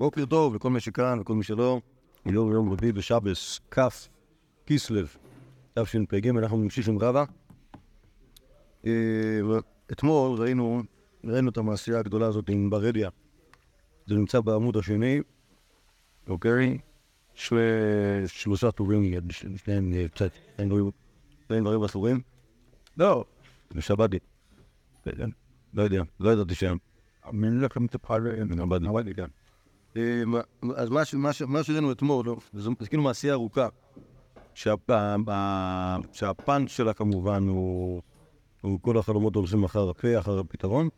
בוקר טוב לכל מי שכאן וכל מי שלא. היום יום רביעי בשבס, כ' כסלו, תשפ"ג, אנחנו נמשיך עם רבא. אה, אתמול ראינו, ראינו את המעשייה הגדולה הזאת עם ברדיה. זה נמצא בעמוד השני, אוקיי? שלושה טורים, שניהם אה, קצת, שניהם דברים אסורים. לא, בשבתי. לא יודע, לא ידעתי שהם. עבדתי כאן. אה, אז מה שראינו אתמול, לא, זה כאילו מעשייה ארוכה, שהפאנץ' שלה כמובן הוא כל החלומות הולכים אחר הפה, אחר הפתרון.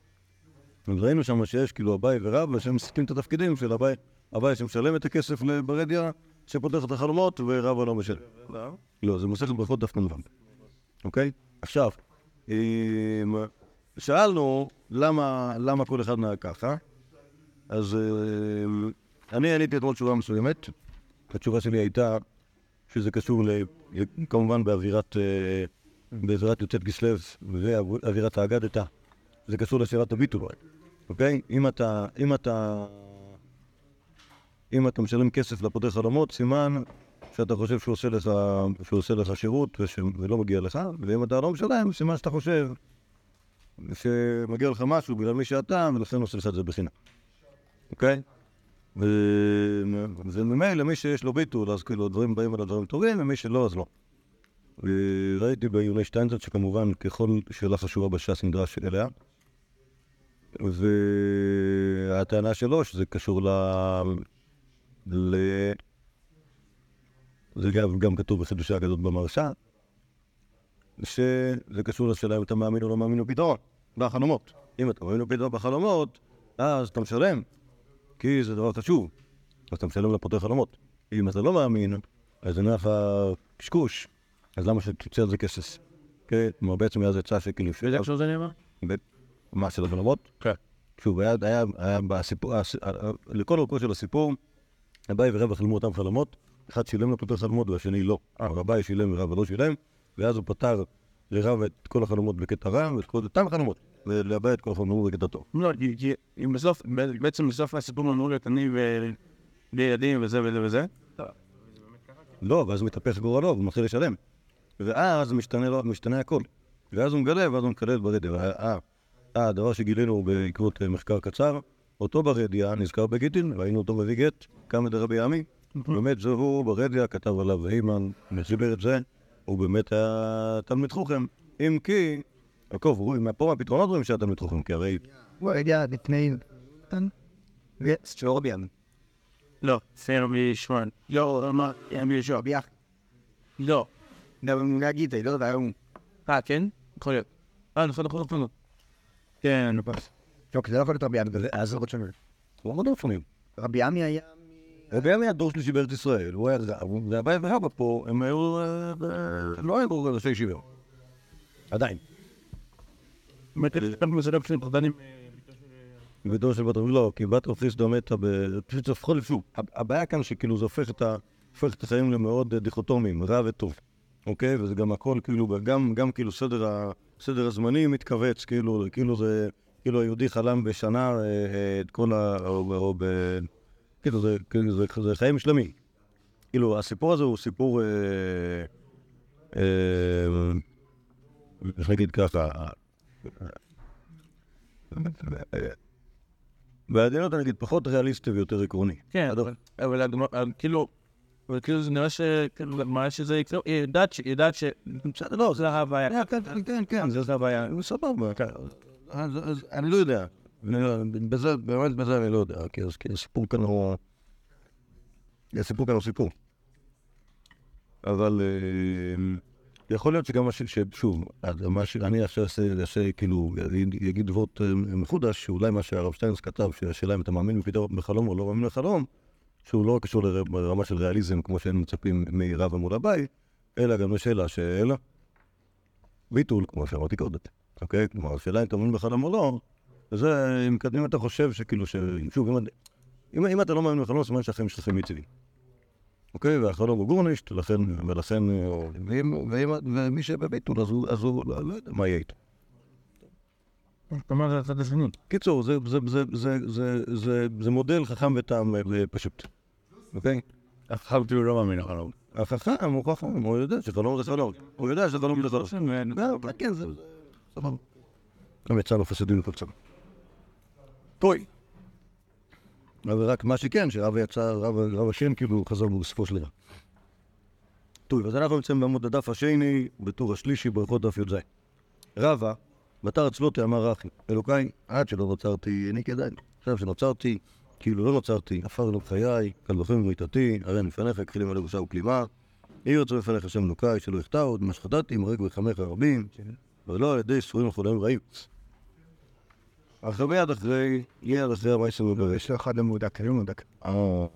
אז ראינו שם שיש כאילו אביי ורב, ושהם משחקים את התפקידים של אביי, אביי שמשלם את הכסף לברדיה, שפותח את החלומות, ורבא לא משלם. לא, זה מסכת ברכות דווקא נבן. אוקיי? עכשיו, אה, שאלנו למה כל אחד נהג ככה. אז אה, אני עניתי אתמול תשובה מסוימת. התשובה שלי הייתה שזה קשור כמובן באווירת, אה, באווירת יוצאת כסלו ואווירת האגדתא. זה קשור לשירת הביטול, אוקיי? אם אתה, אם אתה, אם אתה משלם כסף לפותח חלומות, סימן שאתה חושב שהוא עושה לך, שהוא עושה לך שירות וש, ולא מגיע לך, ואם אתה לא משלם, סימן שאתה חושב שמגיע לך משהו בגלל מי שאתה, ולכן עושה לך את זה בחינם. אוקיי? וממילא מי שיש לו ביטול, אז כאילו הדברים באים על הדברים טובים, ומי שלא, אז לא. ראיתי ביולי שטיינזרד שכמובן ככל שאלה חשובה בש"ס נדרש אליה. והטענה שלו שזה קשור ל... ל... זה גם, גם כתוב בחידושי הגדות במרשה, שזה קשור לשאלה אם אתה מאמין או לא מאמין בפתרון, בחלומות. אם אתה מאמין בפתרון בחלומות, אז אתה משלם, כי זה דבר חשוב. אז אתה משלם לפותח חלומות. אם אתה לא מאמין, אז זה נראה לך קשקוש, אז למה שתוציא על זה כסף? כן, כלומר בעצם היה זה צע שכאילו... איזה עכשיו זה נאמר? מה, של החלומות? כן. שוב, היה, היה, היה בסיפור, לכל אורכו של הסיפור, אביי ורבא חלמו אותם חלומות, אחד שילם לפותר חלומות והשני לא. אביי שילם ורבא לא שילם, ואז הוא פתר לרב את כל החלומות בקטע רע, ואת כל אותם חלומות, ולאביי את כל בקטע טוב. לא, אם בסוף, בעצם בסוף הסיפור אמור להיות אני וילדים וזה וזה וזה. לא, ואז הוא מתהפך גורלו, הוא מתחיל לשלם. ואז משתנה, משתנה הכל. ואז הוא מגלה, ואז הוא מקלל ברדיה. אה, אה, הדבר שגילינו בעקבות מחקר קצר, אותו ברדיה נזכר בגיטין, ראינו אותו מביא גט, קם את רבי עמי. באמת זהו ברדיה, כתב עליו הימן, מסיבר את זה, הוא באמת היה תלמיד חוכם. אם כי, יעקב, פה מהפתרונות רואים תלמיד חוכם, כי הרי... הוא היה לפני... סטרוביאן. לא, סטרובי שמואל. לא, מה, אמיר שוב, יח. לא. להגיד, לא יודע, הוא... אה, כן? יכול להיות. אה, נכון, נכון, נכון. כן, נו פס. לא, כי זה לא יכול להיות רבי עמי, אז זה עוד שונה. הוא מאוד לפעמים. רבי עמי היה... רבי עמי היה דור שלישי בארץ ישראל, הוא היה... זה הבית ואבא פה, הם היו... לא היו ראשי ישיבה. עדיין. ביתו של בת רבי לא, כי בת רבי סדום מתה ב... פשוט לפחות לפעול. הבעיה כאן שכאילו זה הופך את החיים למאוד דיכוטומיים, רע וטוב. אוקיי? וזה גם הכל כאילו, גם, גם כאילו סדר, ה, סדר הזמנים מתכווץ, כאילו, כאילו זה, כאילו היהודי חלם בשנה אה, אה, את כל ה... או, או ב... כאילו זה, כאילו זה, זה חיים שלמים. כאילו, הסיפור הזה הוא סיפור, אה, אה, איך נגיד ככה, בעדינות אני אגיד פחות ריאליסטי ויותר עקרוני. כן, אבל כאילו... אבל כאילו זה נראה ש... מה שזה יקרה, היא יודעת ש... היא יודעת ש... בסדר, לא, זה ההוויה. כן, כן, כן, זה הבעיה. סבבה. אז אני לא יודע. בזה, באמת בזה אני לא יודע, כי הסיפור כאן הוא... הסיפור כאן הוא סיפור. אבל יכול להיות שגם מה ש... שוב, אני עכשיו אעשה כאילו, יגיד דברות מחודש, שאולי מה שהרב שטיינס כתב, שהשאלה אם אתה מאמין בחלום או לא מאמין בחלום, שהוא לא קשור לרמה של ריאליזם, כמו שהיינו מצפים מרב אמור הבית, אלא גם לשאלה של ביטול, כמו שאמרתי קודם, אוקיי? כלומר, השאלה אם אתה מאמין בחלום או לא, זה אם, אתה חושב שכאילו. שוב, אם, אם, אם אתה לא מאמין בחלום, סימן שהחיים שלכם יציבים. אוקיי? והחלום הוא גורנישט, ולכן, ולכן, ומי שבביטול, אז הוא, אז הוא לא, לא יודע מה יהיה איתו. כלומר, זה הצד השני. קיצור, זה- זה- זה- זה- זה- זה- זה מודל חכם וטעם אה, פשוט. אוקיי? החכם כאילו לא מאמין לחלום. החכם הוא חכם, הוא יודע שחלום זה חלום. הוא יודע שחלום זה חלום. אה, כן, זה... סבבה. גם יצא לו חסידים לכל צד. טוי. אבל רק מה שכן, שרב יצא, רב השם כאילו חזר בסופו של דבר. טוב, אז אנחנו נמצאים בעמוד הדף השני, בטור השלישי, ברכות דף י"ז. רבה, בתר צלותי אמר אחי, אלוקיי, עד שלא נוצרתי, אני כדאי. עכשיו שנוצרתי, כאילו לא נוצרתי, עפר לו בחיי, קל וחומר מיתתי, הרי אני לפניך, כחילים על בושה וכלימה. יהי רצון לפניך השם אלוקיי, שלא יחטא עוד, מה שחטאתי, מרק וחמך רבים, ולא על ידי ספורים וחולאים רעים. עכשיו מיד אחרי, מיד אחרי המעשה מברך. יש לו אחד למודק, לא מודק. אה,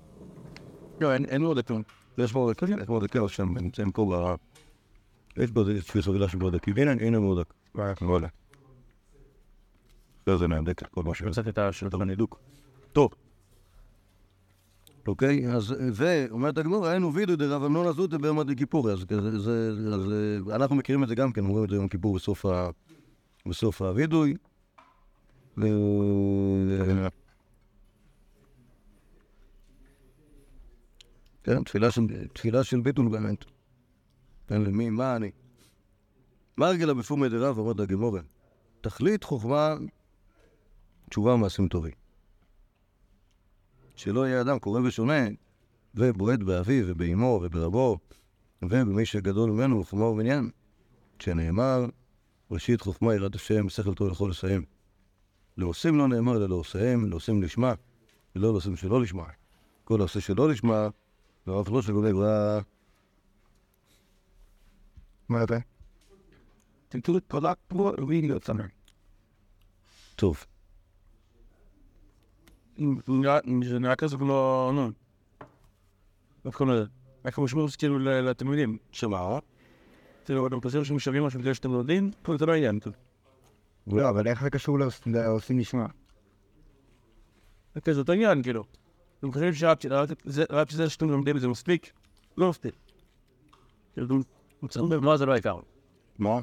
לא, אין אין לו דקון. יש מורדק, יש מורדק שם, נמצאים פה ב... יש בו איזה תפיסה רגילה של מורדק. הנה, הנה מורדק. וואלה. זה נהדק, כל מה ש... קצת את השלטון הידוק. טוב. אוקיי, אז זה, אומרת הגמור, היינו וידאו דרב אמנון הזוטה ביום כיפור, אז אנחנו מכירים את זה גם כן, אומרים את זה יום כיפור. בסוף הווידוי. כן, תפילה של, ביטול באמת. כן, למי, מה אני? מרגלה בפומי דרב, אומרת הגמורה, תכלית חוכמה, תשובה ומעשים טובים. שלא יהיה אדם קורא ושונה, ובועט באביו ובאמו וברבו, ובמי שגדול ממנו בחוכמה ובעניין, שנאמר, ראשית חוכמה יראת השם, שכל טוב יכול לסיים. לעושים לא נאמר אלא לעושיהם, לעושים לשמה, ולא לעושים שלא לשמה. כל העושה שלא לשמה, ואף לא שגולי ברא. מה זה? תמצאו את כל הקבוע, וידאו צמר. טוב, נראה כזה לא... נו. איך קוראים לזה? איך הוא משמעו כאילו לתלמידים? שמה? כאילו, אתם חושבים שמשווים משהו בגלל שאתם לא? פה זה לא העניין. לא, אבל איך זה קשור לעוש- לעושים לשמה? זה כזה אותו עניין, כאילו. אתם חושבים שרק זה- רק שזה שאתם לומדים זה מספיק? לא מספיק. כאילו, מה זה לא העיקר? מה?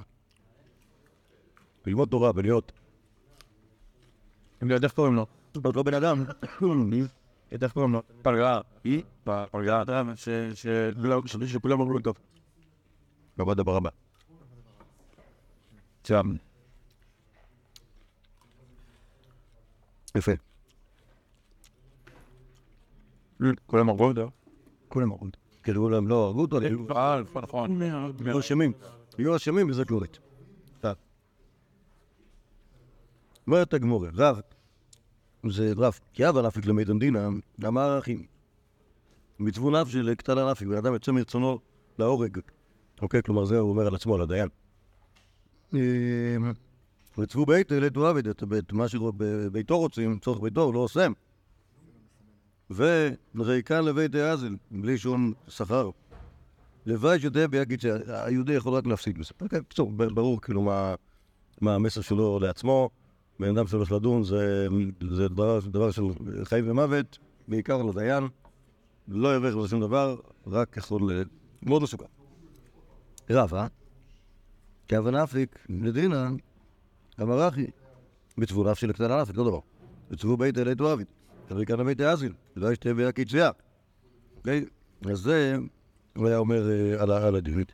ללמוד תורה ולהיות. אני לא יודע איך קוראים לו. עוד לא בן אדם. איך קוראים לו? פלגה. היא? פלגה. אתה יודע, ש- שלא- ש- שכולם אמרו לו טוב. עבד דבר הבא. שם. יפה. כולם אמרו לו טוב. כולם אמרו. כאילו להם לא הרגו אותו, היו אה, נכון. היו אשמים. היו אשמים בזה כלורית. אומרת הגמורה, רב, זה רב, כי אבא נפיק למידן דינא, אמר אחים, מצוו נפשי לקטנה נפיק, בן אדם יוצא מרצונו להורג. אוקיי, כלומר זה הוא אומר על עצמו, על הדיין. מצוו בית אלתו עבד, את מה שביתו רוצים, צורך ביתו, הוא לא עושה. וריקן לבית האזל, בלי שום שכר. לוואי שיודע ביגיד שהיהודי יכול רק להפסיד בזה. אוקיי, בקיצור, ב- ברור כאילו מה, מה המסר שלו לעצמו. בן אדם שהולך לדון זה, זה דבר, דבר של חיים ומוות, בעיקר לדיין. לא ירוויח בזה שום דבר, רק יכול... מאוד מסוכן. רבה, כהבנה אפיק לדינה, אמר אחי, מצוו נפשי לקטנה נפשי, לא דבר. מצוו בית אלי תואבית, תביא כאן לבית האזיל, לא ישתה ביה כצביעה. אוקיי? אז זה, הוא היה אומר אה, על הדיונית.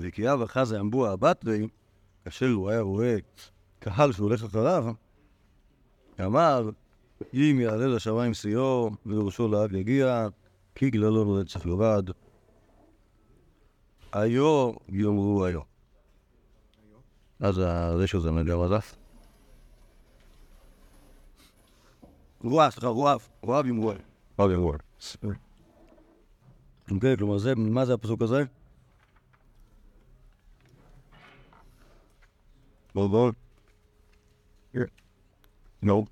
וכי אב אחזה אמבוע הבטרי, כאשר הוא היה רואה קהל שהולך אחריו, אמר, אם יעלה לשמיים שיאו, וראשו לעד יגיע, כי גללו לא לצף יורד. היו יאמרו היו. אז זה נגע מזף. רועב, סליחה, רועב. רועב עם רועב. רועב עם רועב. אוקיי, כלומר, זה, מה זה הפסוק הזה? בואו בואו. נו.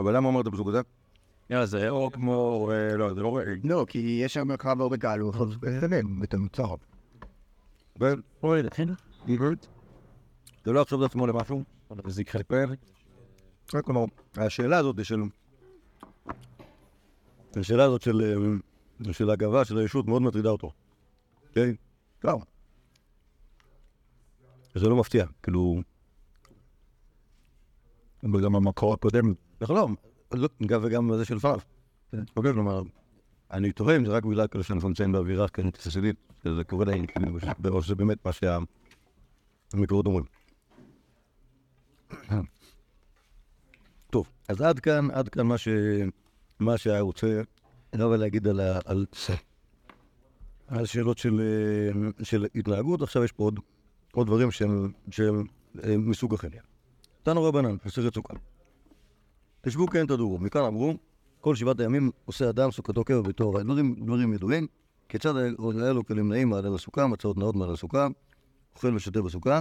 אבל למה אמרת הפסוק הזה? יאללה, זה או כמו... אה, לא, זה לא... לא, כי יש שם קרב הרבה קהל, הוא יכול לסלם אוי, לכן? דיברת? זה לא עכשיו את עצמו למשהו? זה יקרה. רק כלומר, השאלה הזאת של... השאלה הזאת של, אה, של הגאווה של הישות מאוד מטרידה אותו. כן? לא. זה לא מפתיע, כאילו... וגם המקור הקודם. נכון, לא, לא, גם וגם זה של פאב. אוקיי, כלומר, אני תוהה אם זה רק בגלל כאלה שאנחנו נמצאים באווירה כאן חסידית, שזה קורה להם, או שזה באמת מה שהמקורות אומרים. טוב, אז עד כאן, עד כאן מה, ש... מה שהיה רוצה לבוא להגיד על, ה... על... על שאלות של, התנהגות. עכשיו יש פה עוד דברים שהם, שהם אה, מסוג אחר. תנו רבנן, מסכת סוכה. תשבו כן תדורו. מכאן אמרו, כל שבעת הימים עושה אדם סוכתו קבע בתור דברים, דברים ידועים. כיצד היה לו כלים נעים מעל הסוכה, מצאות נאות מעל הסוכה, אוכל ושותה בסוכה,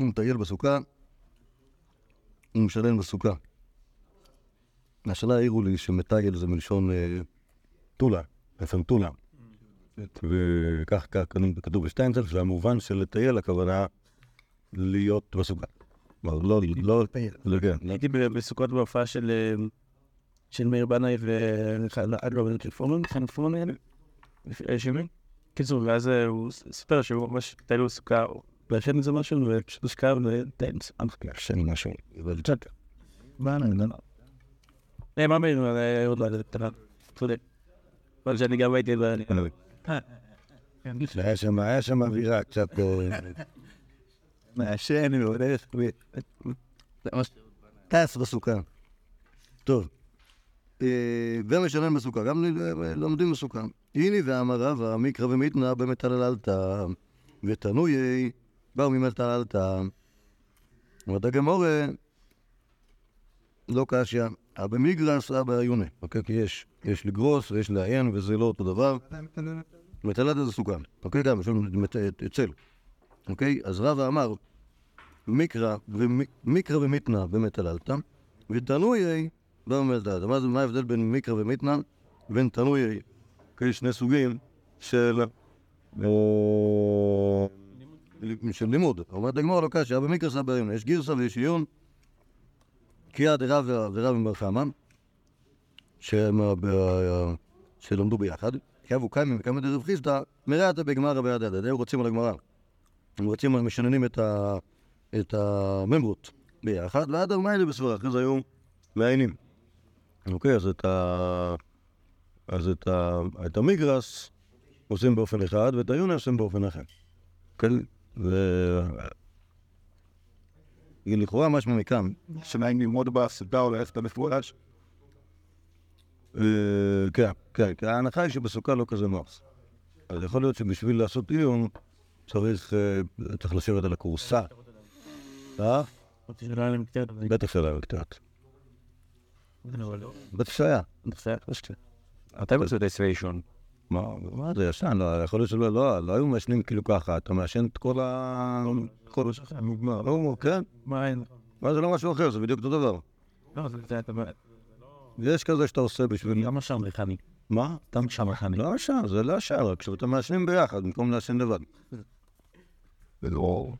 ומטייל בסוכה, ומשלם בסוכה. השנה העירו לי שמטייל זה מלשון אה, טולה, בעצם טולה. וכך כך כתוב בשטיינזל, שהמובן של לטייל הכוונה להיות בסוכה. כלומר, לא, לא, לא, כן, הייתי ב- בסוכות בהופעה של אה, של מאיר בנאי ועד לא בן פורמן, חן פורמן היה לפני שנים. קיצור, ואז אה, הוא סיפר שהוא ממש טייל בסוכה, הוא לעשן איזה משהו, ופשוט הושקע בסוכה. שאני משהו. אבל צ'אק. אה, מה מאיר? אה, עוד לא יודע. צודק. אבל שאני גם הייתי שם, היה שם אווירה קצת... אה, מעשן והולך. טס בסוכה. טוב. אה, ומשלם בסוכה, גם ל- לומדים בסוכה. הנה ואמרה והמקרא ומתנא במטללתא, ותנויי באו ממטללתא. אומרת הגמורה, לא קשיא, אבא מיגרס אבא עיוני. אוקיי? כי יש, יש לגרוס ויש לעיין וזה לא אותו דבר. מטללתא זה סוכה. אוקיי? גם, יש לנו מת- צל. אוקיי? אז רבא אמר, מקרא מקרא ומתנא במטללתא, ותנויי במטללתא. מה מה ההבדל בין מקרא ומתנא ובין תנויי? כי שני סוגים של... אה, של לימוד. אומרת הגמור לא קשה, במקרא עיון. יש גרסה ויש עיון. קריאה דרב ורב חמא, שהם, אה, שלמדו ביחד. כאבו קיימים וקיימת דרב חיסדא, מרעתא בגמרא ביד יד. הם רוצים על הגמרא. הם משננים את, ה, את הממרות ביחד, ועד המיילה בסברה, אחרי זה היו מעיינים. אוקיי, אז את ה... אז את, ה... את המגרס עושים באופן אחד, ואת היונה עושים באופן אחר. כן? ו... לכאורה משמע מכאן, שניים ללמוד בסדרה או ללכת למפורש. אה, כן, כן, ההנחה היא שבסוכה לא כזה נוח. אז יכול להיות שבשביל לעשות עיון צריך, אה, צריך לשבת על הכורסה. אה? אמרתי שלא היה להם קטעת, אבל בטח שלא היה לא. בטח שהיה. מתי מצאו את העשרה מה, מה זה ישן? לא, יכול להיות שלא, לא, לא היו מעשנים כאילו ככה, אתה מעשן את כל ה... כל מה נגמר. לא, כן, מה אין? מה זה לא משהו אחר, זה בדיוק אותו דבר. לא, זה אתה... יש כזה שאתה עושה בשביל... למה שם מכני? מה? סתם שם מכני. לא ישר, זה לא ישר, רק כשאתם מעשנים ביחד, במקום לעשן לבד. ולא...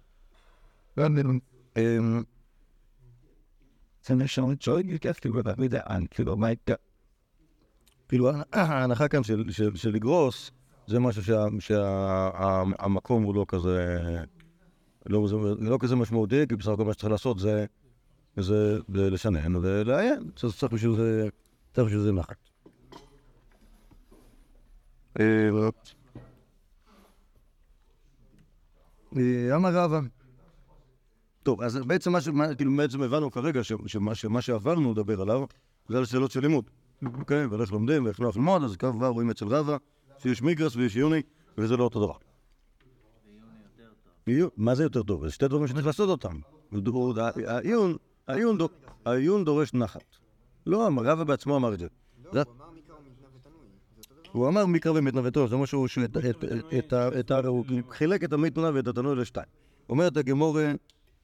זה נשאר שואל כיף כאילו אתה יודע כאילו מה הייתה כאילו, ההנחה כאן של- לגרוס, זה משהו שהמקום הוא לא כזה... לא לא כזה משמעותי, כי בסך הכל מה שצריך לעשות זה זה לשנן ולעיין. צריך בשביל זה... נחת. אה, אה, אמר רבא. טוב, אז בעצם מה ש... כאילו בעצם הבנו כרגע שמה שמה שעברנו לדבר עליו זה על שאלות של לימוד. אוקיי, ואיך לומדים ואיך לא ללמוד, אז כבר רואים אצל רבא שיש מיגרס ויש יוני, וזה לא אותו דבר. מה זה יותר טוב? זה שתי דברים שצריך לעשות אותם. העיון, העיון דו- העיון דורש נחת. לא, רבא בעצמו אמר את זה. הוא אמר מקרא ומתנה ותנוע, זה שהוא- את- ה- הוא חילק את המתנה ואת התנוע לשתיים. אומרת הגמורה,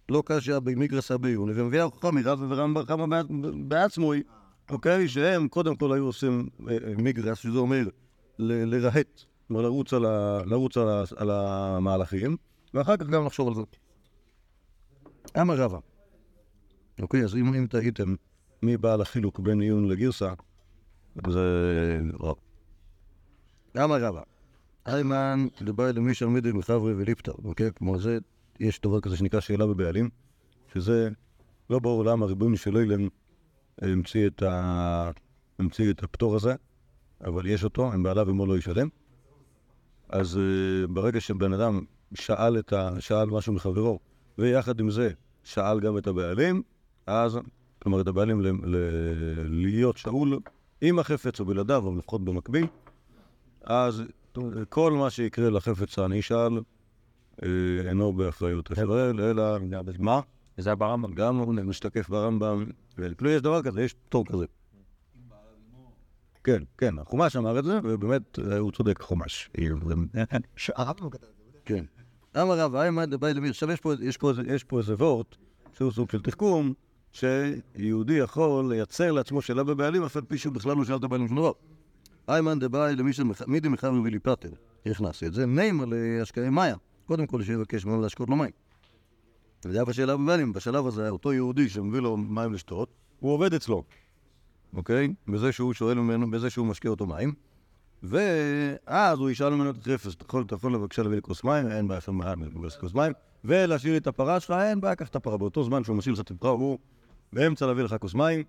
לא קשיא במגרסא ביוני, ומביאה הוכחה מרבא ורם בר חמא בעצ- בעצמו היא, אוקיי, שהם קודם כל היו עושים אה, אה, מיגרס, שזה אומר לרהט, כלומר לרוץ על המהלכים, ואחר כך גם לחשוב על זה. אמר רבא. אוקיי, אז אם אם תהיתם מי בעל החילוק בין עיון לגרסה, זה רב. אמר רבא. איימן דבאי למי שעמיד מחברי וליפטר, אוקיי? כמו זה, יש דבר כזה שנקרא שאלה בבעלים, שזה לא ברור למה ריבונו של אילם המציא את. המציא את הפטור הזה, אבל יש אותו, אם בעליו עמו לא ישלם. אז uh, ברגע שבן אדם שאל, את ה... שאל משהו מחברו, ויחד עם זה שאל גם את הבעלים, אז, כלומר את הבעלים ל... ל... להיות שאול עם החפץ או בלעדיו, אבל לפחות במקביל, אז כל מה שיקרה לחפץ הנשאל אה, אינו באחריות ישראל, אלא... מה? זה היה ברמב"ם. גם הוא משתקף ברמב"ם, וכאילו יש דבר כזה, יש פטור כזה. כן, כן, החומש אמר את זה, ובאמת אה, הוא צודק, החומש. שהרבנו כתב. כן. אמר רב, איימן דבאי למיר. עכשיו יש פה, איזה- וורט, שהוא סוג של תחכום, שיהודי יכול לייצר לעצמו שאלה בבעלים, אף על פי שהוא בכלל לא שאל את הבעלים דבר. איימן דבאי מחבר וליפטר. איך נעשה את זה? ניימה להשקעי מאיה. קודם כל שיבקש מהם להשקות לו מים. וזה היה בשאלה בבעלים. בשלב הזה, אותו יהודי שמביא לו מים לשתות, הוא עובד אצלו, אוקיי? בזה שהוא שואל ממנו, בזה שהוא משקה אותו מים. ואז הוא ישאל ממנו את החפץ, אתה יכול, לבקשה להביא לי כוס מים, אין בעיה, שם מבקש כוס מים, ולהשאיר לי את הפרה שלך, אין בעיה, קח את הפרה. באותו זמן שהוא משאיר לך את הפרה, הוא באמצע להביא לך כוס מים,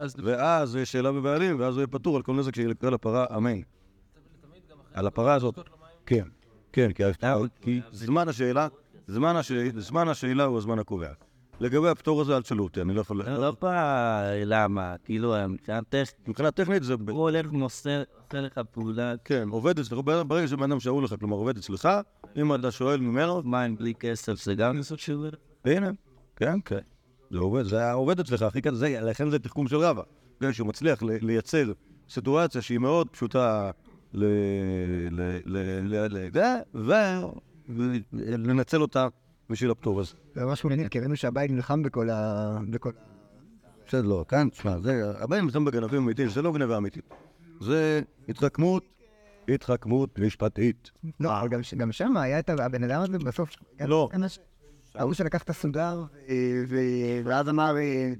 אז ואז יש שאלה בבעלים, ואז הוא יהיה פטור על כל נזק שיקרה לפרה, אמן. על הפרה הזאת. כן, כן, כי- זמן השאלה, זמן השאלה, הוא הזמן הקובע. לגבי הפטור הזה, אל תשאלו אותי, אני לא יכול... לא פעם, למה? כאילו, מבחינה טכנית, זה... הוא הולך נושא, עושה לך פעולה, כן, עובד אצלך, ברגע שבן אדם שאול לך, כלומר עובד אצלך, אם אתה שואל ממנו, מים בלי כסף, זה גם של... הנה, כן, כן. זה עובד, זה עובד אצלך, הכי זה- לכן זה תחכום של רבא. כן, שהוא מצליח ל- לייצר סיטואציה שהיא מאוד פשוטה ל... ל... ל... ל... ל... ו- ולנצל אותה בשביל הפטור הזה. זה ממש מעניין, כי ראינו שהבית נלחם בכל ה... בכל ה... בסדר, לא, כאן, תשמע, זה, הבעיה נלחם בגנבים אמיתיים, זה לא גנבה אמיתית. זה התחכמות, התחכמות משפטית. לא, אבל גם שם היה את הבן אדם הזה בסוף. לא. ההוא שלקח את הסודר, ואז אמר... אה,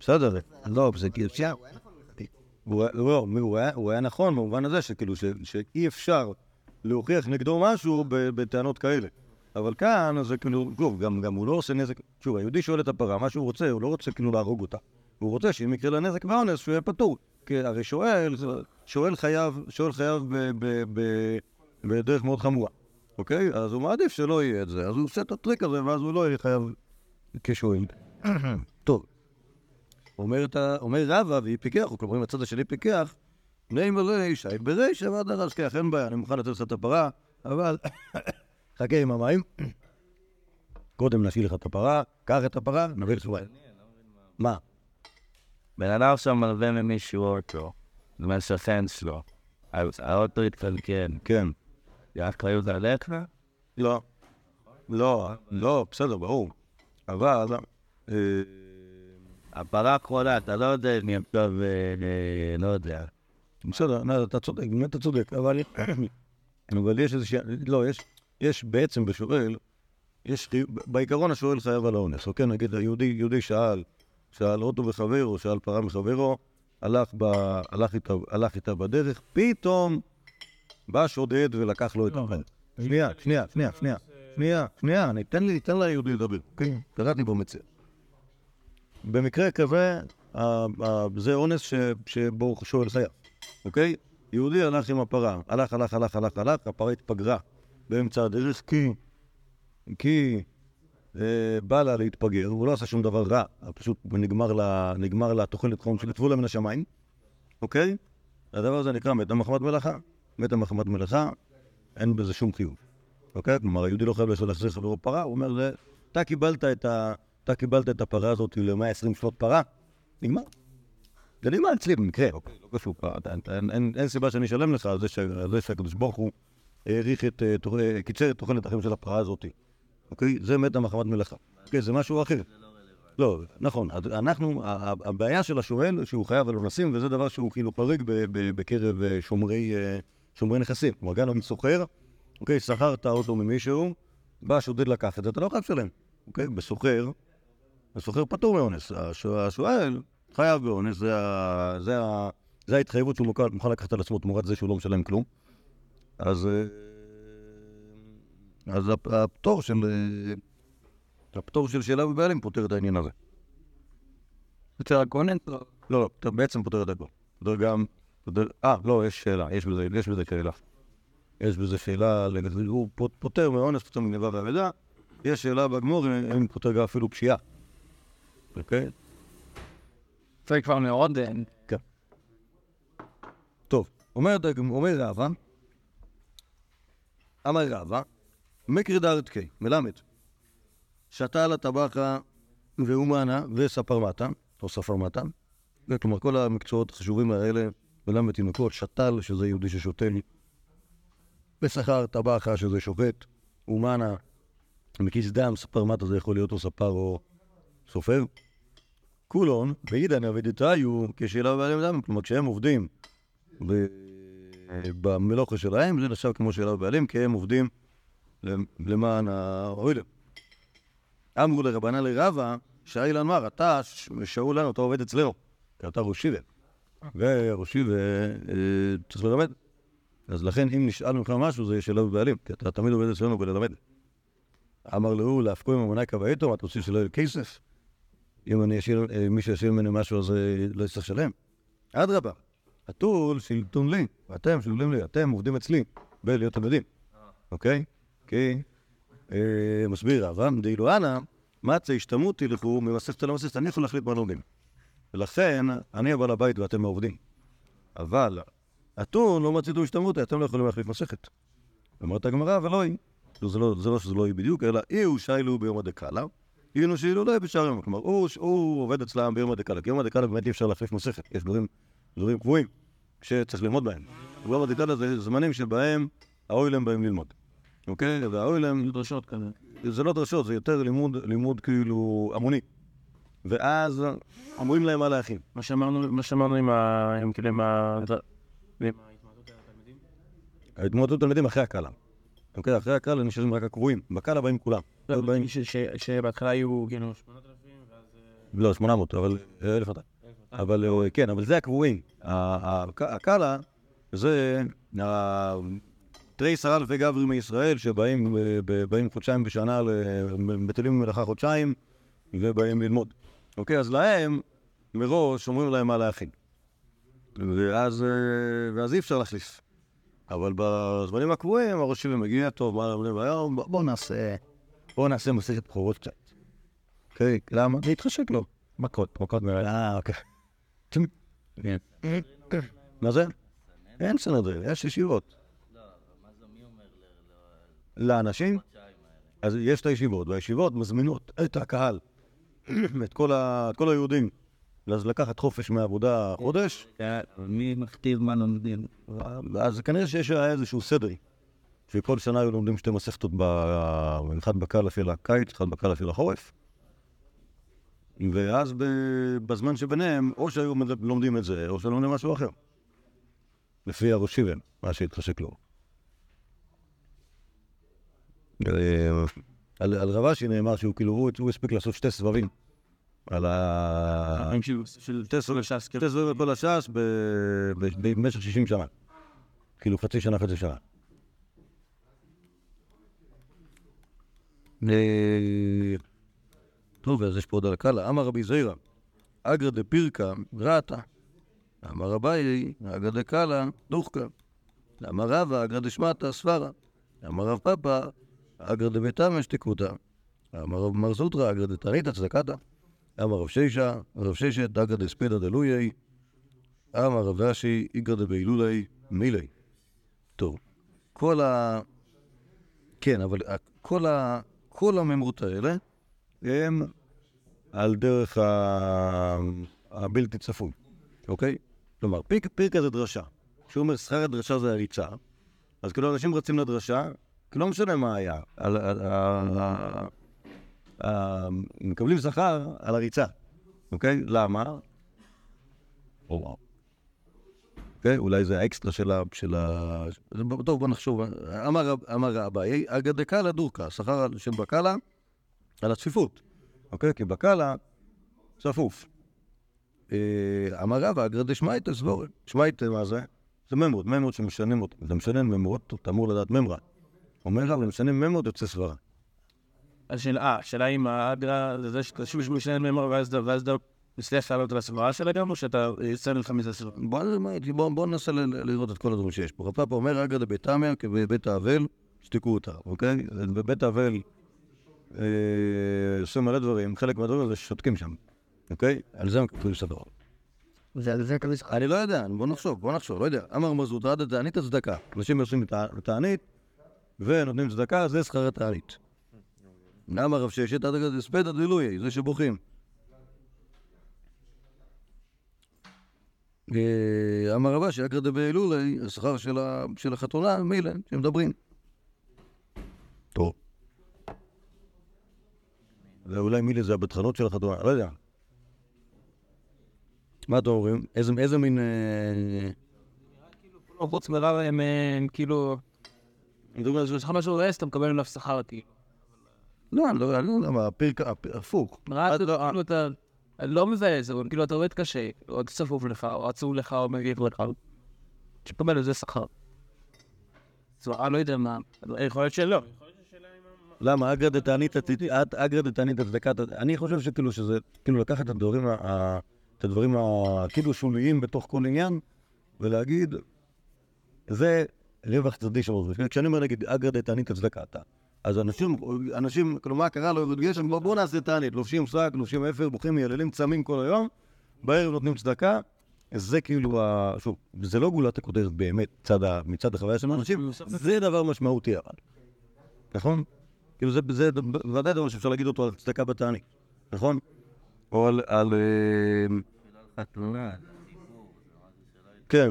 בסדר, לא, זה כאילו... שנייה, הוא היה נכון לא, הוא היה- נכון במובן הזה שכאילו שאי אפשר להוכיח נגדו משהו בטענות כאלה. אבל כאן זה כאילו, שוב, גם גם הוא לא עושה נזק, שוב, היהודי שואל את הפרה, מה שהוא רוצה, הוא לא רוצה כאילו להרוג אותה. הוא רוצה שאם יקרה לה נזק ואונס, שהוא יהיה פטור. כי הרי שואל, שואל חייב, שואל חייב בדרך מאוד חמורה, אוקיי? אז הוא מעדיף שלא יהיה את זה, אז הוא עושה את הטריק הזה, ואז הוא לא יהיה חייב כשואל. טוב. אומר, ה... אומר רבא, והיא פיקח, כלומר, הצד השני פיקח, בני מלא שי ברישא ועד הרש, כך אין בעיה, אני מוכן לתת לך את הפרה, אבל חכה עם המים. קודם נשאיר לך את הפרה, קח את הפרה, נביא לך מים. מה? בן אדם עכשיו מלווה ממישהו אוטו, זה אומר שכן שלו, אז האוטו התקלקל, כן. האחריות עליך? לא. לא, לא, בסדר, ברור. אבל, אה, הפרה האחרונה, אתה לא יודע אם עכשיו, אה, אה, לא יודע. בסדר, נה, אתה צודק, באמת אתה צודק, אבל, יש איזושהי, לא, יש, יש בעצם בשואל, יש, בעיקרון השואל חייב על האונס, אוקיי? נגיד, היהודי יהודי שאל, שאל אוטו וחברו, שאל פרה מחברו, הלך איתה בדרך, פתאום בא שודד ולקח לו את ה... שנייה, שנייה, שנייה, שנייה, שנייה, שנייה, אני, תן לי, תן ליהודי לדבר, אוקיי? קראתי בו מציע. במקרה כזה, זה אונס ש- שבו שואל חייב. אוקיי? יהודי הלך עם הפרה, הלך, הלך, הלך, הלך, הלך, הפרה התפגרה באמצע הדרך כי, כי אה, בא לה להתפגר, הוא לא עשה שום דבר רע, פשוט נגמר לה, נגמר לה תוחלת חום שכתבו לה מן השמיים, אוקיי? הדבר הזה נקרא מתה מחמת מלאכה. מתה מחמת מלאכה, אין בזה שום חיוב, אוקיי? כלומר, היהודי לא חייב להחזיר חברו פרה, הוא אומר, אתה קיבלת את ה... אתה קיבלת את הפרה הזאת ל-120 שנות פרה, נגמר. זה נגמר אצלי במקרה, אוקיי, לא קשור, אתה- אין- סיבה שאני אשלם לך על זה שהקדוש ברוך הוא האריך את, אה, אה, קיצר את תוחלת החיים של הפרה הזאת, אוקיי? זה מתה מחמת מלאכה. אוקיי, זה משהו אחר. לא, נכון, אנחנו, הבעיה של השואל שהוא חייב על אונסים, וזה דבר שהוא כאילו ב- בקרב אה, שומרי שומרי נכסים. כלומר, גם אם סוחר, אוקיי, שכרת אוטו ממישהו, בא שודד לקח את זה, אתה לא חייב לשלם, אוקיי? בסוחר, הסוחר פטור מאונס. הש- השואל חייב באונס, זה, זה, זה ההתחייבות שהוא מוכן, מוכן לקחת על עצמו תמורת זה שהוא לא משלם כלום. אז, אה, אז הפ- הפטור של... אה, הפטור של שאלה ובעלים פותר את העניין הזה. יותר הגונן? לא. לא, בעצם פותר את הכל. פותר גם... אה, לא, יש שאלה, יש בזה, יש בזה שאלה. יש בזה שאלה, הוא פ- פותר מאונס, פותר מגניבה ואבדה. יש שאלה בגמור, אם פותר גם אפילו פשיעה. אוקיי? זה כבר מאוד... אה, טוב, אומר, רבא, אמר רבא, מקרי דארתקי, מלמד, שתה על הטבחה ואומנה וספרמטה, או ספרמטה, כלומר כל המקצועות החשובים האלה, מלמד תינוקות, שתל, שזה יהודי ששותל, בשכר טבחה, שזה שובת, אומנה, מכיס דם, ספרמטה זה יכול להיות או ספר או סופר. כולון, בעידן אבידתיו, כשאלה בעלים דם, כלומר כשהם עובדים במלוכה שלהם, זה נחשב כמו שאלה בבעלים, כי הם עובדים למ- למען האוילם. אמרו לרבנה לרבה, שאילן אמר, אתה, שאול לנו, אתה עובד אצלנו, כי אתה ראש שיבה. וראש שיבה אה, ללמד. אז לכן, אם נשאל ממך משהו, זה שאלה בבעלים, כי אתה תמיד עובד אצלנו בללמד. אמר לו, להפקו עם קבעתו, מה אתה רוצה שלא יהיה כסף? אם אני אשאיר, אה, מי שישאיר ממני משהו, אז אה, לא יצטרך לשלם. אדרבה, הטול שלטון לי, ואתם שלטון לי, אתם עובדים אצלי בלהיות תלמידים, אוקיי? כי, מסביר רבא, דאילו אנא, מצה השתמותי לכו ממסכת למסכת, אני יכול להחליט מה לומדים. ולכן, אני הבעל הבית ואתם העובדים. אבל, אתון לא מציתו השתמותי, אתם לא יכולים להחליף מסכת. אומרת הגמרא, ולא היא. זה לא, זה לא שזה לא היא בדיוק, אלא אי הוא שיילו ביום הדקאלה, היינו שאילו לא בשאר יום. כלומר, הוא, הוא עובד אצלם ביום הדקאלה, כי יום הדקאלה באמת אי אפשר להחליף מסכת, יש דברים, דברים קבועים שצריך ללמוד בהם. ביום הדקאלה זה זמנים שבהם האוילם באים ללמוד. אוקיי? והאוילם, דרשות כזה. זה לא דרשות, זה יותר לימוד, לימוד כאילו המוני. ואז אומרים להם מה להכין. מה שאמרנו, מה שאמרנו עם ה... עם כאילו עם ה... ההתמודדות תלמידים אחרי הקאלה. אוקיי? אחרי הקאלה נשארים רק הקבועים. בקאלה באים כולם. לא שבהתחלה היו כאילו 8,000 ואז... אה, לא, 800, אבל 1,200. אבל אה, כן, אבל זה הקבועים. ה- ה- הקאלה זה ה- תרי עשרה אלפי גברי מישראל שבאים אה, חודשיים בשנה, מטילים במלאכה חודשיים ובאים ללמוד. אוקיי, אז להם מראש אומרים להם מה להכין. ואז, אה, ואז אי אפשר להחליף. אבל בזמנים הקבועים הראש שלי מגיע, טוב, מה אומרים היום? בוא- בוא נעשה, בוא נעשה מסכת בכורות קצת. אוקיי, למה? זה התחשק לו. מכות, מכות מרד. אה, אוקיי. מה זה? אין סנהדרין, יש ישיבות. לאנשים? אז יש את הישיבות, והישיבות מזמינות את הקהל, את כל ה- כל היהודים, אז לקחת חופש מהעבודה חודש, מי מכתיב מה לומדים? אז כנראה שיש איזשהו סדר. שכל שנה היו לומדים שתי מסכתות, אחד בקהל של הקיץ, אחד בקהל של החורף. ואז בזמן שביניהם, או שהיו מד- לומדים את זה, או שלומדים משהו אחר. לפי הראש שיבן, מה שהתחשק לו. על, על רבשי נאמר שהוא כאילו, הוא, הוא הספיק לעשות שתי סבבים. על ה... של שתי סבבים, שתי סבבים על כל הש"ס ב- ב- במשך 60 שנה. כאילו חצי שנה, חצי שנה. אה, טוב, אז יש פה עוד על הקאלה. אמר רבי זיירא, אגרא דפירקא ראתה. אמר אביי, אגרא דקאלה דוחקא. אמר רבא, אגרא דשמטה סברה. אמר רב פאפא, אגרא דביתמא שתקותא. אמר רב מר זוטרא, אגרא דתניתא צדקתא. אמר רב שישא, רב שישא, אגרא דספדא דלויי. אמר רב אשי, איגרא דבהילולי מילי. טוב, כל ה... כן, אבל ה- כל, ה... כל הממרות האלה הם על דרך ה... הבלתי צפוי, אוקיי? כלומר, פיק, פירקה זה דרשה. כשהוא אומר שכר הדרשה זה הריצה, אז כאילו אנשים רצים לדרשה, לא משנה מה היה. מקבלים שכר על הריצה, אוקיי? למה? אוקיי? אולי זה האקסטרה של ה... טוב, בוא נחשוב. אמר אביי, אגא דקאלה דורקה, שכר של בקאלה על הצפיפות. אוקיי? כי בקאלה צפוף. אה, אמר רבא, אגרא דשמייטה סבורן. שמייטה, מה זה? זה ממרות, ממרות שמשנים אותו. אתה משנה ממרות, אתה אמור לדעת ממרה. אומר לך, ומשנים ממרות יוצא סברה. השאלה, אה, השאלה אם האגרה, זה זה שאתה שוב משנה ממר ואז אתה, ואז אתה מצליח לעלות על הסברה שלה גם, או שאתה יוצא לך מזה סברה? בוא, ננסה לראות את כל הדברים שיש פה. רב פאפה אומר, אגרא דבית תמיה כבבית האבל, שתיקו אותה, אוקיי? בבית האבל אה, עושים מלא דברים, חלק מהדברים זה ששותקים שם, אוקיי? על זה הם כתובים. זה על זה כזה אני לא יודע, בוא נחשוב, בוא נחשוב, לא יודע. אמר מזות עד התענית הצדקה. אנשים עושים את התענית ונותנים צדקה, זה שכר התענית. אמר רב ששת הספד דילוי, זה שבוכים. אה, אמר רבא שאגרא דבהילולי, השכר של החתונה, מילא, שמדברים. טוב. ואולי מילא זה הבטחנות של החתונה, לא יודע. מה אתם אומרים? איזה, מין... אה, חוץ מרב אה, הם כאילו... אם אתה אומר, יש לך משהו לעס, אתה מקבל עליו שכר כאילו. לא, אני לא אני לא יודע מה, הפרק, הפ- הפוך. לא, כאילו אתה... אני לא מזהה את זה, כאילו אתה עובד קשה, או צפוף לך, או עצוב לך, או מגיב לך. תקבל על זה שכר. צורה, לא יודע מה, יכול להיות שלא. למה? אגרא דתענית את- אגרא דתענית הצדקה, אני חושב שכאילו שזה, כאילו לקחת את הדברים, ה- ה- את הדברים הכאילו שוליים בתוך כל עניין, ולהגיד, זה רווח צדדי של ראש. כשאני אומר נגיד אגרא דתענית הצדקה, אתה. אז אנשים, אנשים, כאילו מה קרה לו, יורד גשם, בוא- בוא נעשה תענית, לובשים שק, לובשים אפר, בוכים, מייללים, צמים כל היום, בערב נותנים צדקה, זה כאילו, ה- שוב, זה לא גולת הכותרת באמת, מצד ה- מצד החוויה של האנשים, זה דבר משמעותי אבל, נכון? כאילו זה, זה ודאי דבר שאפשר להגיד אותו על צדקה בתענית, נכון? או על... על אה, כן.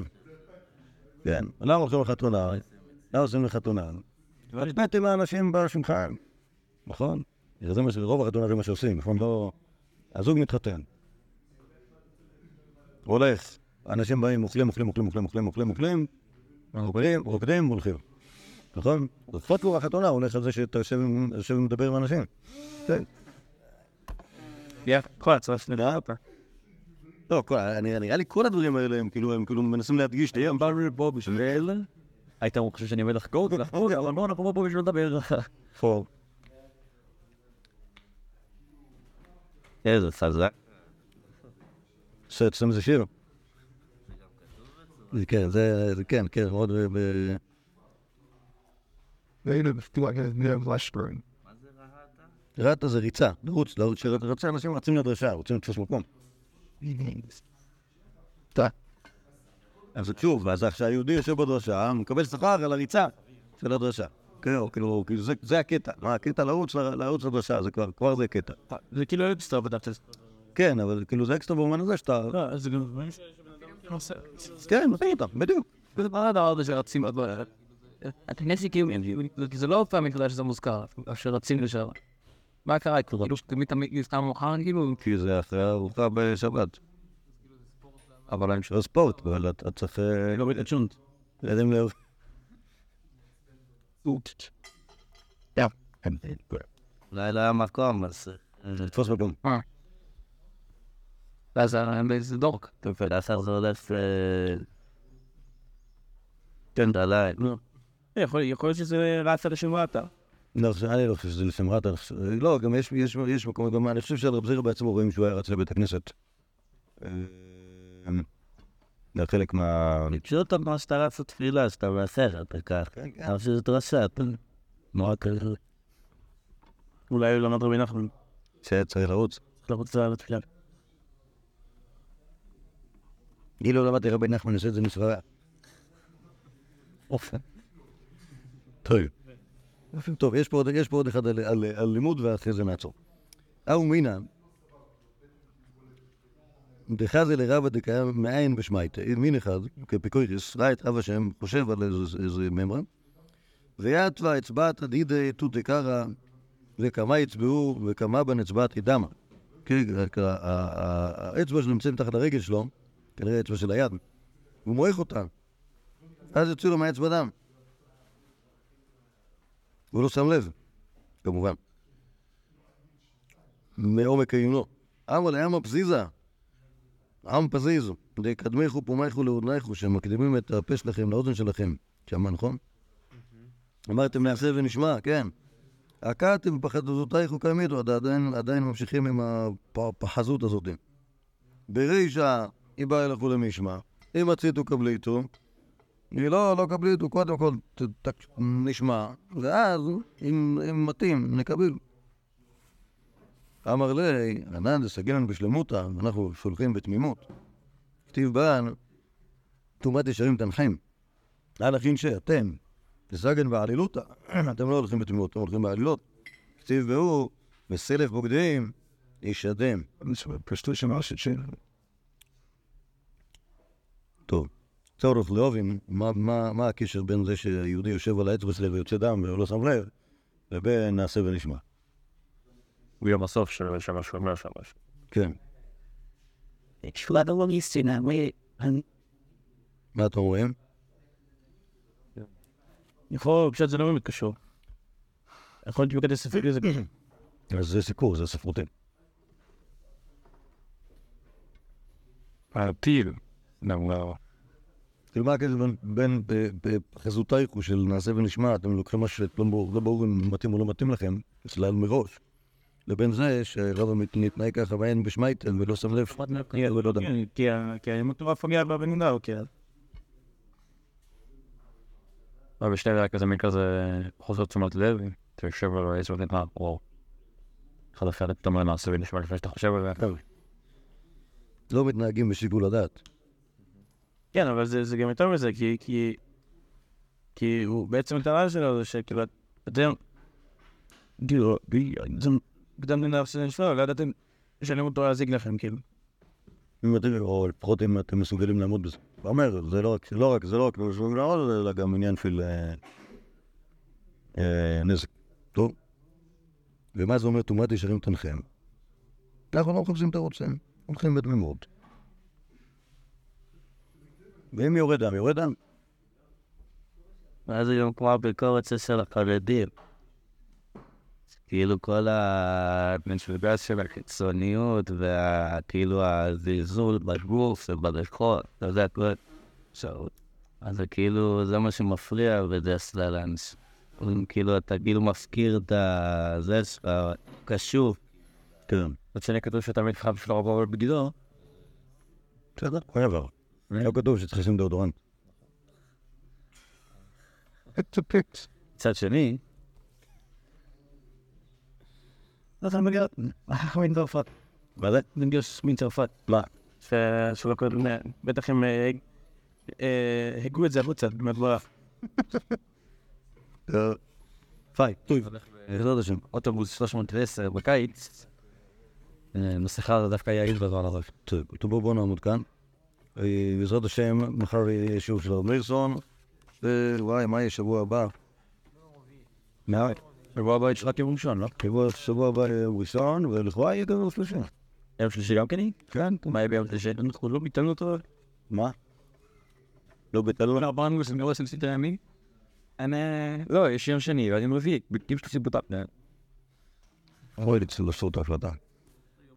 כן. למה הולכים לחתונה? למה עושים לחתונה? לתת עם האנשים בשולחן, נכון? זה מה שרוב החתונה זה מה שעושים, נכון? לא... הזוג מתחתן. הולך, אנשים באים, אוכלים, אוכלים, אוכלים, אוכלים, אוכלים, אוכלים, אוכלים, רוקדים, רוקדים, הולכים. נכון? לפחות כבר החתונה הולך על זה שאתה יושב ומדבר עם אנשים. כן. כל צריך לדעת אותה. לא, נראה לי כל הדברים האלה הם כאילו, הם כאילו מנסים להדגיש את היום באנו לפה בשביל... היית חושב שאני עומד לחגוג ולחגוג, אבל לא, אנחנו פה בשביל לדבר. פור. איזה חזק. זה אצלם זה שיר. זה כן, זה, כן, כן, מאוד... לשוורן. רתא זה ריצה, לרוץ, לרוץ, שרצה אנשים רצים לדרשה, רוצים לתפוס מקום. אז שוב, ואז כשהיהודי יושב בדרשה, מקבל שכר על הריצה של הדרשה. כאילו, כאילו, כאילו, זה- זה הקטע. מה, הקטע לרוץ לדרשה, זה כבר, זה קטע. זה כאילו אקסטרה בדף הזה. כן, אבל כאילו זה אקסטרה במובן הזה שאתה... לא, זה גם דברים שבן אדם עושה. כן, עושים אותם, בדיוק. זה מה הדבר הזה שרצים עוד לא... הכנסת כאילו, כי זה לא פעם היחידה שזה מוזכר, שרצים לשם. מה קרה כאילו? כאילו תמיד תמיד סתם מאוחר כאילו? כי זה אחרי הארוחה בשבת. אבל אני של ספורט, אבל אתה צריך... אה, לא מתעצ'ונט. יודעים לב. אולי לא היה מקום, אז... לתפוס מקום. ואז זה דורק. לאחר זה הולך... כן, עליי. יכול יכול להיות שזה רץ על השם רעתה. לא, אני לא חושב שזה חושב- לא, גם יש, יש, יש מקומות, גם אני חושב שעל רב זירא בעצם רואים שהוא היה רץ לבית הכנסת. אה, זה חלק מה... פשוט מה שאתה רץ לתפילה, אז אתה מעשר, אתה כך. אבל שזה דרשה, אתה... נורא כזה. אולי הוא למד רבי נחמן. שצריך לרוץ. צריך לרוץ לתפילה. אני לא למדתי רבי נחמן, אני עושה את זה מסברה. אופן. טוב. טוב, יש פה עוד, יש פה עוד אחד על, על, על לימוד ואחרי זה נעצור. אהו מינא, דחזה לרבא דקיים מאין בשמייטה, מין אחד, כפיקויריס, ראה את רב השם, חושב על איזה, איזה ממרה, ויתווה אצבעת דידי תותי קרא, וכמה יצבעו וכמה בן אצבעתי דמה. כן, האצבע שנמצאת מתחת לרגל שלו, כנראה האצבע של היד, הוא מועך אותה, אז יוצאו לו מהאצבע דם. הוא לא שם לב, כמובן. מעומק עיונו. אמר לאמה פזיזה, עם פזיז, דקדמיכו פומייכו לאודנייכו, שמקדימים את הפה שלכם לאוזן שלכם. שמע, נכון? אמרתם נעשה ונשמע, כן. הקעתם בפחדותייכו קיימיתו, עדיין, עדיין ממשיכים עם הפחזות הזאת. ברישא, היא באה אליכו למשמע, אם רציתו קבליתו, היא לא, לא קבליתו, קודם כל ת, ת, נשמע, ואז, אם, אם מתאים, נקבל. אמר לי, ענן דסגלן בשלמותא, אנחנו שולחים בתמימות. כתיב בן, טומאת ישרים תנחם. להלכין שאתם, תסגן בעלילותא, אתם לא הולכים בתמימות, אתם הולכים בעלילות. כתיב בהוא, בסלף בוגדים, ישדם. פשטו שמר שצ'ין. טוב. צורך לאובים, מה, מה, מה הקשר בין זה שיהודי יושב על העץ בסלב ויוצא דם ולא שם לב, לבין נעשה ונשמע. הוא יום הסוף של שם משהו אומר שם משהו. כן. מה אתם רואים? יכול, פשוט זה לא באמת קשור. יכול להיות בקטע ספרי זה אז זה סיפור, זה ספרותי. הטיל. לא, כאילו מה הקשר בין- בחזותייכו של נעשה ונשמע, אתם לוקחים משהו שלא ברור לא ברור אם מתאים או לא מתאים לכם, אצלל מראש, לבין זה שרב המת- מתנהג ככה ואין בשמייטל ולא שם לב ולא יודע. כן, כי המטורף פוגע בבן אדם, כן. אבל בשני דקות כזה מין כזה חוסר תשומת לב, אתה יושב על העץ ואתה אומר, וואו. אחד אחר אתה אומר נעשה ונשמע לפני שאתה חושב על זה. לא מתנהגים בשיקול הדעת. כן, אבל זה, זה גם יותר מזה, כי, כי, כי הוא בעצם הטענה שלו זה שכאילו, אתם, כאילו, זה קדם לנהל של שלו, לא ידעתם לשלם אותו להזיק לכם, כאילו. אם אתם, או לפחות אם אתם מסוגלים לעמוד בזה. הוא אומר, זה לא רק, לא רק, זה לא רק לא מסוגלים לעמוד בזה, אלא גם עניין של אה, אה, נזק. טוב. ומה זה אומר טומאת ישרים תנחם? אנחנו לא מחפשים את הרוצן, הולכים בתמימות. ואם יורד דם, יורד דם. ואז גם כמו הביקורת של החרדים. כאילו כל המפלגה של הקיצוניות וכאילו הזלזול בגוף ובריחות, אתה יודע, כל... עכשיו, אז זה כאילו, זה מה שמפריע בדרך כלל לאנשים. אומרים, כאילו, אתה כאילו מפקיר את הזה שלך, קשוב. כן. מצד שני כתוב שאתה מתחב שלא רבו בגדו. בסדר, כל דבר. לא כתוב שצריך לשים דאודורנט. מצד שני, אתה מגיע, אנחנו מצרפת. מה זה? זה מגיוס מצרפת. מה? שלא קודם, בטח הם אה, אה, הגו את זה החוצה, מהדברה. אה, פי, טוב, בעזרת השם. אוטובוס 310 בקיץ, אה, מסכה זה דווקא יעיל בזמן הזה. טוב, בואו נעמוד כאן. אה, בעזרת השם, מחר יהיה שיעור של הרב מאירסון. וואי, מה יהיה שבוע הבא? מה? שבוע הבא יש רק יום ראשון, לא? שבוע, הבא יום ראשון, ולכאורה יהיה גם יום שלישי. יום שלישי גם כן? כן. מה יהיה ביום שלישי? אנחנו לא ביטלנו אותו. מה? לא ביטלנו? לא, אמרנו שזה לא עושים סדרי ימים. אני... לא, יש יום שני, ואז יום רביעי, בדיוק שלישי בוטל. אוי, צריך לעשות את ההחלטה.